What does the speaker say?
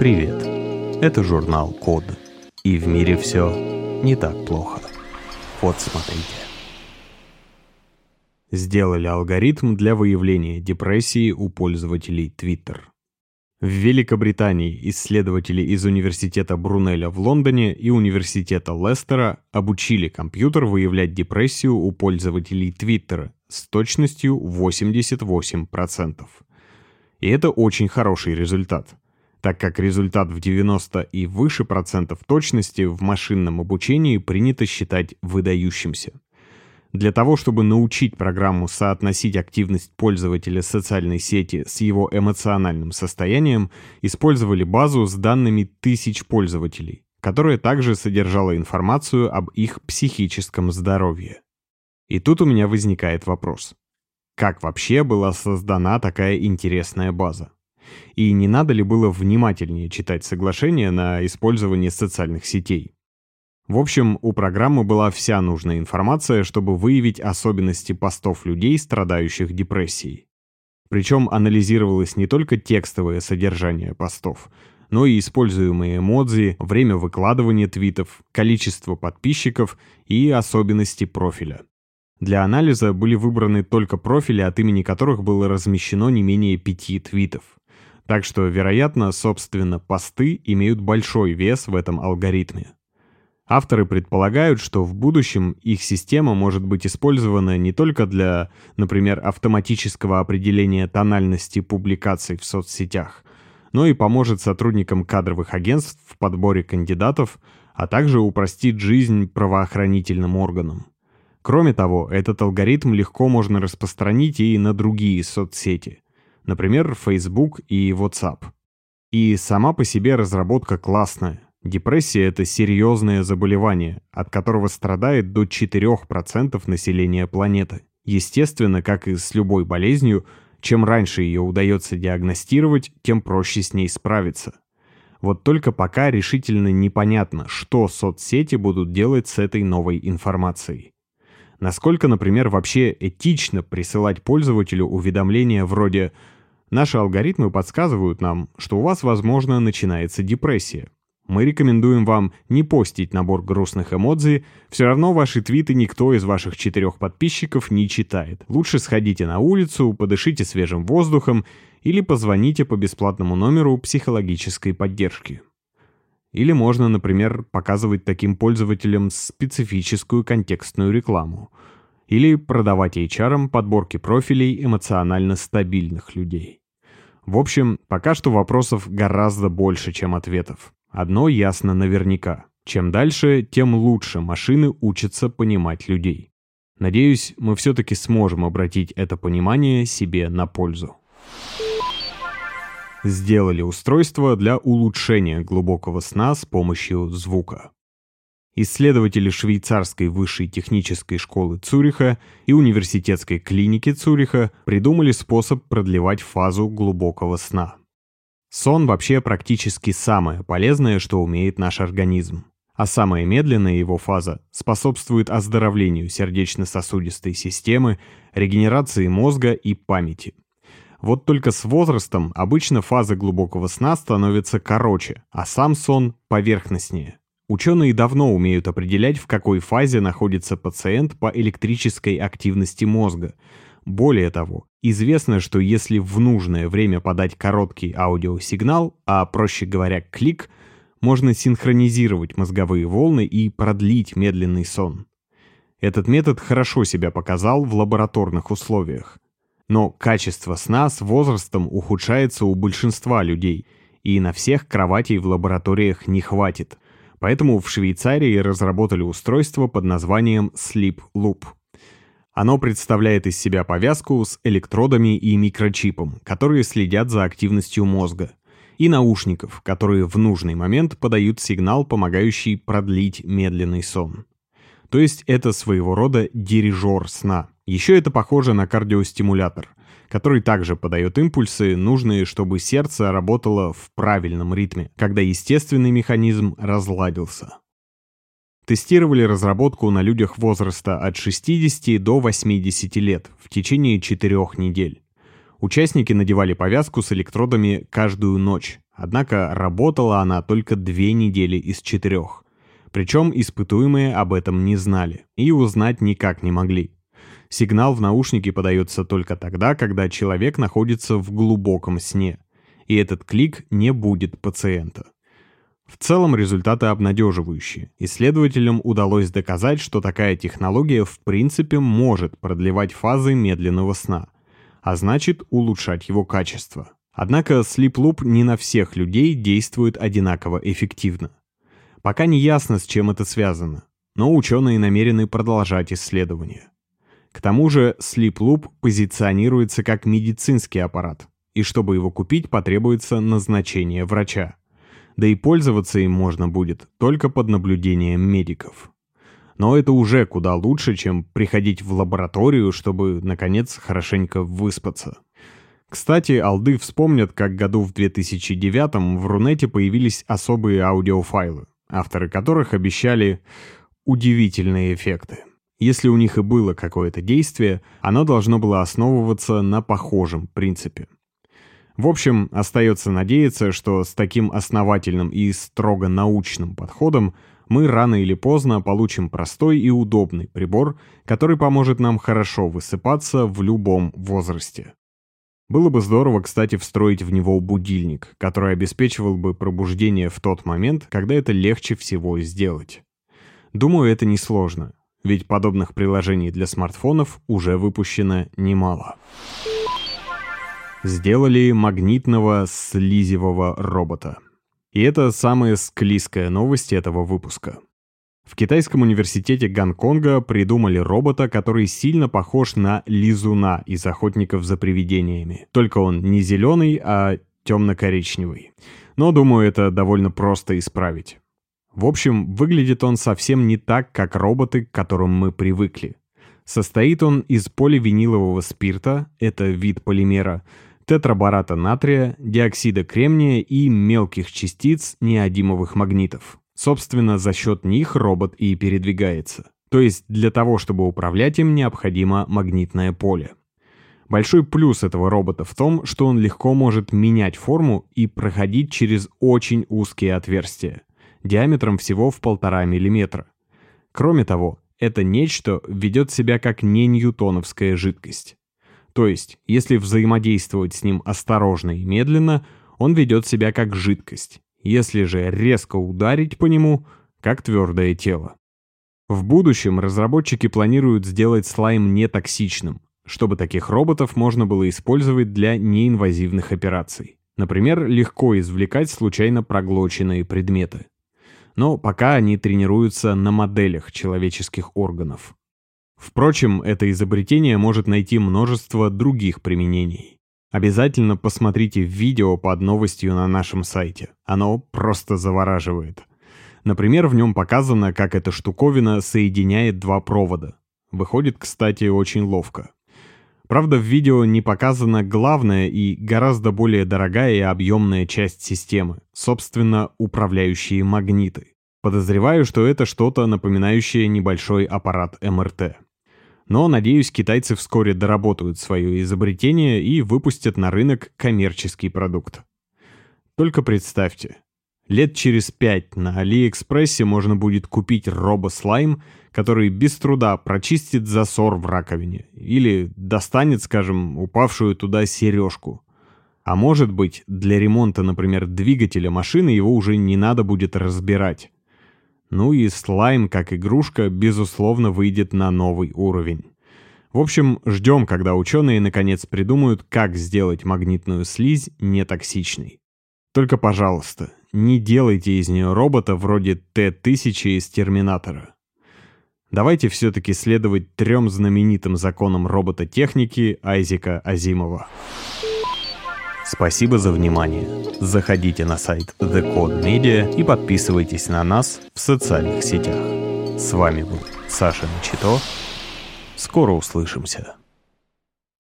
Привет! Это журнал Код. И в мире все не так плохо. Вот смотрите. Сделали алгоритм для выявления депрессии у пользователей Twitter. В Великобритании исследователи из Университета Брунеля в Лондоне и Университета Лестера обучили компьютер выявлять депрессию у пользователей Твиттера с точностью 88%. И это очень хороший результат, так как результат в 90 и выше процентов точности в машинном обучении принято считать выдающимся. Для того, чтобы научить программу соотносить активность пользователя социальной сети с его эмоциональным состоянием, использовали базу с данными тысяч пользователей, которая также содержала информацию об их психическом здоровье. И тут у меня возникает вопрос. Как вообще была создана такая интересная база? И не надо ли было внимательнее читать соглашение на использование социальных сетей? В общем, у программы была вся нужная информация, чтобы выявить особенности постов людей, страдающих депрессией. Причем анализировалось не только текстовое содержание постов, но и используемые эмодзи, время выкладывания твитов, количество подписчиков и особенности профиля. Для анализа были выбраны только профили, от имени которых было размещено не менее пяти твитов. Так что, вероятно, собственно, посты имеют большой вес в этом алгоритме. Авторы предполагают, что в будущем их система может быть использована не только для, например, автоматического определения тональности публикаций в соцсетях, но и поможет сотрудникам кадровых агентств в подборе кандидатов, а также упростит жизнь правоохранительным органам. Кроме того, этот алгоритм легко можно распространить и на другие соцсети, например, Facebook и WhatsApp. И сама по себе разработка классная. Депрессия – это серьезное заболевание, от которого страдает до 4% населения планеты. Естественно, как и с любой болезнью, чем раньше ее удается диагностировать, тем проще с ней справиться. Вот только пока решительно непонятно, что соцсети будут делать с этой новой информацией. Насколько, например, вообще этично присылать пользователю уведомления вроде «Наши алгоритмы подсказывают нам, что у вас, возможно, начинается депрессия. Мы рекомендуем вам не постить набор грустных эмодзи, все равно ваши твиты никто из ваших четырех подписчиков не читает. Лучше сходите на улицу, подышите свежим воздухом или позвоните по бесплатному номеру психологической поддержки. Или можно, например, показывать таким пользователям специфическую контекстную рекламу. Или продавать HR подборки профилей эмоционально стабильных людей. В общем, пока что вопросов гораздо больше, чем ответов. Одно ясно наверняка. Чем дальше, тем лучше машины учатся понимать людей. Надеюсь, мы все-таки сможем обратить это понимание себе на пользу. Сделали устройство для улучшения глубокого сна с помощью звука. Исследователи швейцарской высшей технической школы Цюриха и университетской клиники Цюриха придумали способ продлевать фазу глубокого сна. Сон вообще практически самое полезное, что умеет наш организм. А самая медленная его фаза способствует оздоровлению сердечно-сосудистой системы, регенерации мозга и памяти. Вот только с возрастом обычно фаза глубокого сна становится короче, а сам сон поверхностнее. Ученые давно умеют определять, в какой фазе находится пациент по электрической активности мозга – более того, известно, что если в нужное время подать короткий аудиосигнал, а проще говоря клик, можно синхронизировать мозговые волны и продлить медленный сон. Этот метод хорошо себя показал в лабораторных условиях. Но качество сна с возрастом ухудшается у большинства людей, и на всех кроватей в лабораториях не хватит. Поэтому в Швейцарии разработали устройство под названием Sleep Loop – оно представляет из себя повязку с электродами и микрочипом, которые следят за активностью мозга, и наушников, которые в нужный момент подают сигнал, помогающий продлить медленный сон. То есть это своего рода дирижер сна. Еще это похоже на кардиостимулятор, который также подает импульсы, нужные, чтобы сердце работало в правильном ритме, когда естественный механизм разладился тестировали разработку на людях возраста от 60 до 80 лет в течение 4 недель. Участники надевали повязку с электродами каждую ночь, однако работала она только две недели из четырех. Причем испытуемые об этом не знали и узнать никак не могли. Сигнал в наушнике подается только тогда, когда человек находится в глубоком сне, и этот клик не будет пациента. В целом результаты обнадеживающие. Исследователям удалось доказать, что такая технология в принципе может продлевать фазы медленного сна, а значит улучшать его качество. Однако Sleep Loop не на всех людей действует одинаково эффективно. Пока не ясно, с чем это связано, но ученые намерены продолжать исследования. К тому же Sleep Loop позиционируется как медицинский аппарат, и чтобы его купить, потребуется назначение врача да и пользоваться им можно будет только под наблюдением медиков. Но это уже куда лучше, чем приходить в лабораторию, чтобы, наконец, хорошенько выспаться. Кстати, алды вспомнят, как году в 2009 в Рунете появились особые аудиофайлы, авторы которых обещали удивительные эффекты. Если у них и было какое-то действие, оно должно было основываться на похожем принципе – в общем, остается надеяться, что с таким основательным и строго научным подходом мы рано или поздно получим простой и удобный прибор, который поможет нам хорошо высыпаться в любом возрасте. Было бы здорово, кстати, встроить в него будильник, который обеспечивал бы пробуждение в тот момент, когда это легче всего сделать. Думаю, это несложно, ведь подобных приложений для смартфонов уже выпущено немало сделали магнитного слизевого робота. И это самая склизкая новость этого выпуска. В китайском университете Гонконга придумали робота, который сильно похож на лизуна из «Охотников за привидениями». Только он не зеленый, а темно-коричневый. Но, думаю, это довольно просто исправить. В общем, выглядит он совсем не так, как роботы, к которым мы привыкли. Состоит он из поливинилового спирта, это вид полимера, тетрабората натрия, диоксида кремния и мелких частиц неодимовых магнитов. Собственно, за счет них робот и передвигается. То есть для того, чтобы управлять им, необходимо магнитное поле. Большой плюс этого робота в том, что он легко может менять форму и проходить через очень узкие отверстия, диаметром всего в полтора миллиметра. Кроме того, это нечто ведет себя как не ньютоновская жидкость. То есть, если взаимодействовать с ним осторожно и медленно, он ведет себя как жидкость. Если же резко ударить по нему, как твердое тело. В будущем разработчики планируют сделать слайм нетоксичным, чтобы таких роботов можно было использовать для неинвазивных операций. Например, легко извлекать случайно проглоченные предметы. Но пока они тренируются на моделях человеческих органов. Впрочем, это изобретение может найти множество других применений. Обязательно посмотрите видео под новостью на нашем сайте. Оно просто завораживает. Например, в нем показано, как эта штуковина соединяет два провода. Выходит, кстати, очень ловко. Правда, в видео не показана главная и гораздо более дорогая и объемная часть системы, собственно, управляющие магниты. Подозреваю, что это что-то напоминающее небольшой аппарат МРТ. Но, надеюсь, китайцы вскоре доработают свое изобретение и выпустят на рынок коммерческий продукт. Только представьте, лет через пять на Алиэкспрессе можно будет купить робослайм, который без труда прочистит засор в раковине или достанет, скажем, упавшую туда сережку. А может быть, для ремонта, например, двигателя машины его уже не надо будет разбирать. Ну и слайм, как игрушка, безусловно, выйдет на новый уровень. В общем, ждем, когда ученые наконец придумают, как сделать магнитную слизь нетоксичной. Только, пожалуйста, не делайте из нее робота вроде Т-1000 из Терминатора. Давайте все-таки следовать трем знаменитым законам робототехники Айзека Азимова. Спасибо за внимание. Заходите на сайт The Code Media и подписывайтесь на нас в социальных сетях. С вами был Саша Начито. Скоро услышимся.